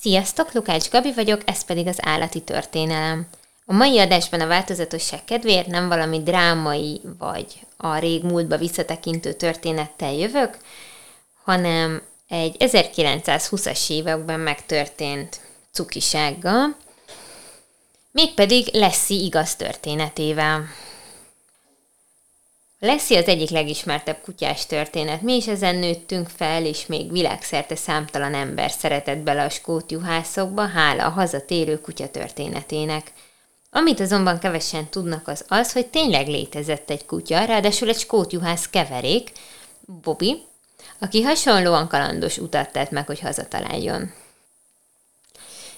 Sziasztok, Lukács Gabi vagyok, ez pedig az állati történelem. A mai adásban a változatosság kedvéért nem valami drámai vagy a régmúltba visszatekintő történettel jövök, hanem egy 1920-as években megtörtént cukisággal, mégpedig Leszi igaz történetével. Leszi az egyik legismertebb kutyás történet. Mi is ezen nőttünk fel, és még világszerte számtalan ember szeretett bele a skótjuhászokba, hála a hazatérő kutya történetének. Amit azonban kevesen tudnak az az, hogy tényleg létezett egy kutya, ráadásul egy skótjuhász keverék, Bobby, aki hasonlóan kalandos utat tett meg, hogy hazataláljon.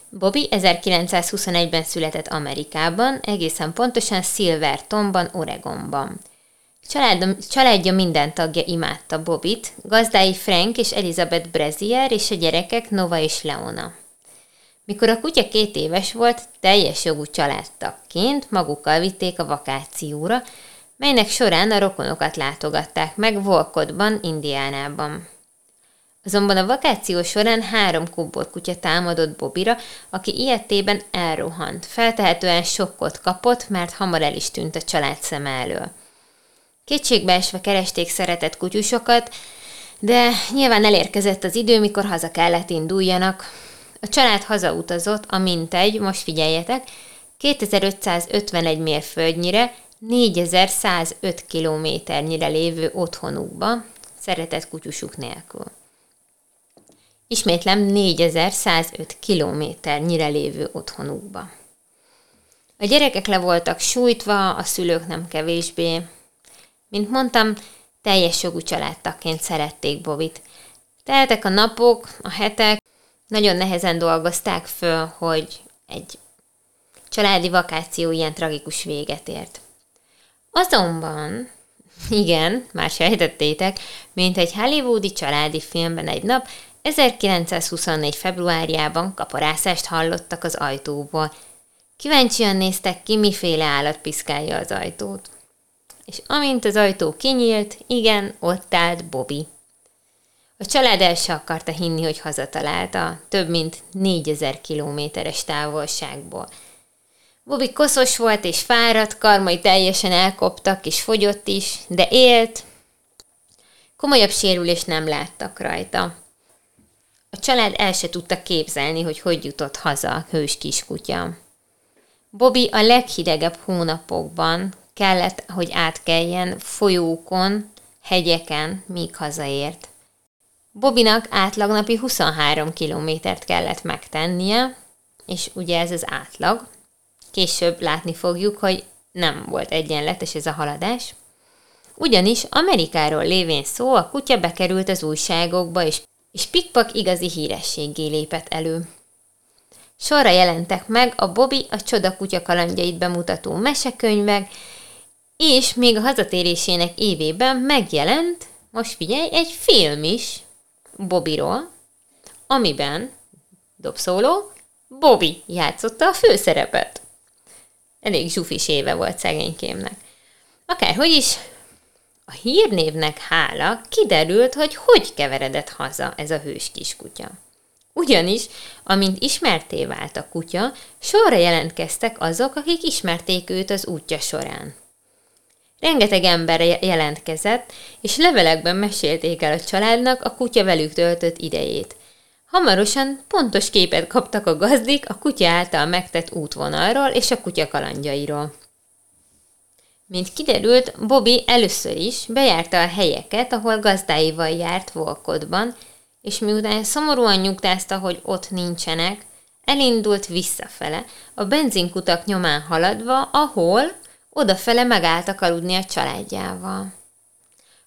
Bobby 1921-ben született Amerikában, egészen pontosan Silvertonban, Oregonban. Családom, családja minden tagja imádta Bobit, gazdái Frank és Elizabeth Brezier és a gyerekek Nova és Leona. Mikor a kutya két éves volt, teljes jogú családtagként magukkal vitték a vakációra, melynek során a rokonokat látogatták meg Volkodban, Indiánában. Azonban a vakáció során három kutya támadott Bobira, aki ilyetében elrohant. Feltehetően sokkot kapott, mert hamar el is tűnt a család szem elől. Kétségbeesve keresték szeretett kutyusokat, de nyilván elérkezett az idő, mikor haza kellett induljanak. A család hazautazott, a mintegy, most figyeljetek, 2551 mérföldnyire, 4105 kilométernyire lévő otthonukba, szeretett kutyusuk nélkül. Ismétlem 4105 kilométernyire lévő otthonukba. A gyerekek le voltak sújtva, a szülők nem kevésbé, mint mondtam, teljes jogú családtaként szerették Bobit. Teltek a napok, a hetek, nagyon nehezen dolgozták föl, hogy egy családi vakáció ilyen tragikus véget ért. Azonban, igen, már sejtettétek, mint egy hollywoodi családi filmben egy nap, 1924. februárjában kaparászást hallottak az ajtóból. Kíváncsian néztek ki, miféle állat piszkálja az ajtót és amint az ajtó kinyílt, igen, ott állt Bobby. A család el se akarta hinni, hogy hazatalálta, több mint négyezer kilométeres távolságból. Bobby koszos volt és fáradt, karmai teljesen elkoptak és fogyott is, de élt. Komolyabb sérülést nem láttak rajta. A család el se tudta képzelni, hogy hogy jutott haza a hős kiskutya. Bobby a leghidegebb hónapokban kellett, hogy átkeljen folyókon, hegyeken, míg hazaért. Bobinak átlagnapi 23 kilométert kellett megtennie, és ugye ez az átlag. Később látni fogjuk, hogy nem volt egyenletes ez a haladás. Ugyanis Amerikáról lévén szó, a kutya bekerült az újságokba, és, és pikpak igazi hírességé lépett elő. Sorra jelentek meg a Bobby a csoda kutya kalandjait bemutató mesekönyvek, és még a hazatérésének évében megjelent, most figyelj, egy film is Bobiról, amiben, dobszóló, Bobby játszotta a főszerepet. Elég zsufis éve volt szegénykémnek. Akárhogy is, a hírnévnek hála kiderült, hogy hogy keveredett haza ez a hős kiskutya. Ugyanis, amint ismerté vált a kutya, sorra jelentkeztek azok, akik ismerték őt az útja során. Rengeteg ember jelentkezett, és levelekben mesélték el a családnak a kutya velük töltött idejét. Hamarosan pontos képet kaptak a gazdik a kutya által megtett útvonalról és a kutya kalandjairól. Mint kiderült, Bobby először is bejárta a helyeket, ahol gazdáival járt Volkodban, és miután szomorúan nyugtázta, hogy ott nincsenek, elindult visszafele, a benzinkutak nyomán haladva, ahol Odafele megálltak aludni a családjával.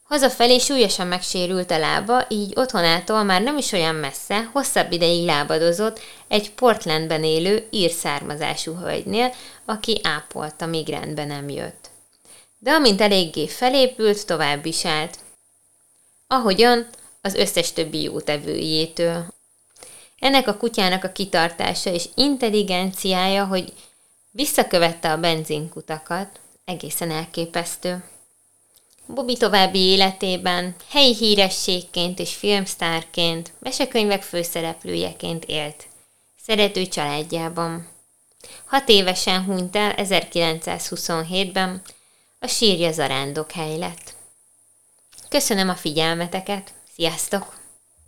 Hazafelé súlyosan megsérült a lába, így otthonától már nem is olyan messze, hosszabb ideig lábadozott egy Portlandben élő ír származású hölgynél, aki ápolta, míg rendbe nem jött. De amint eléggé felépült, tovább is állt. Ahogyan az összes többi jótevőjétől. Ennek a kutyának a kitartása és intelligenciája, hogy Visszakövette a benzinkutakat, egészen elképesztő. Bobby további életében helyi hírességként és filmsztárként, mesekönyvek főszereplőjeként élt. szerető családjában. Hat évesen hunyt el 1927-ben, a sírja hely lett. Köszönöm a figyelmeteket, sziasztok!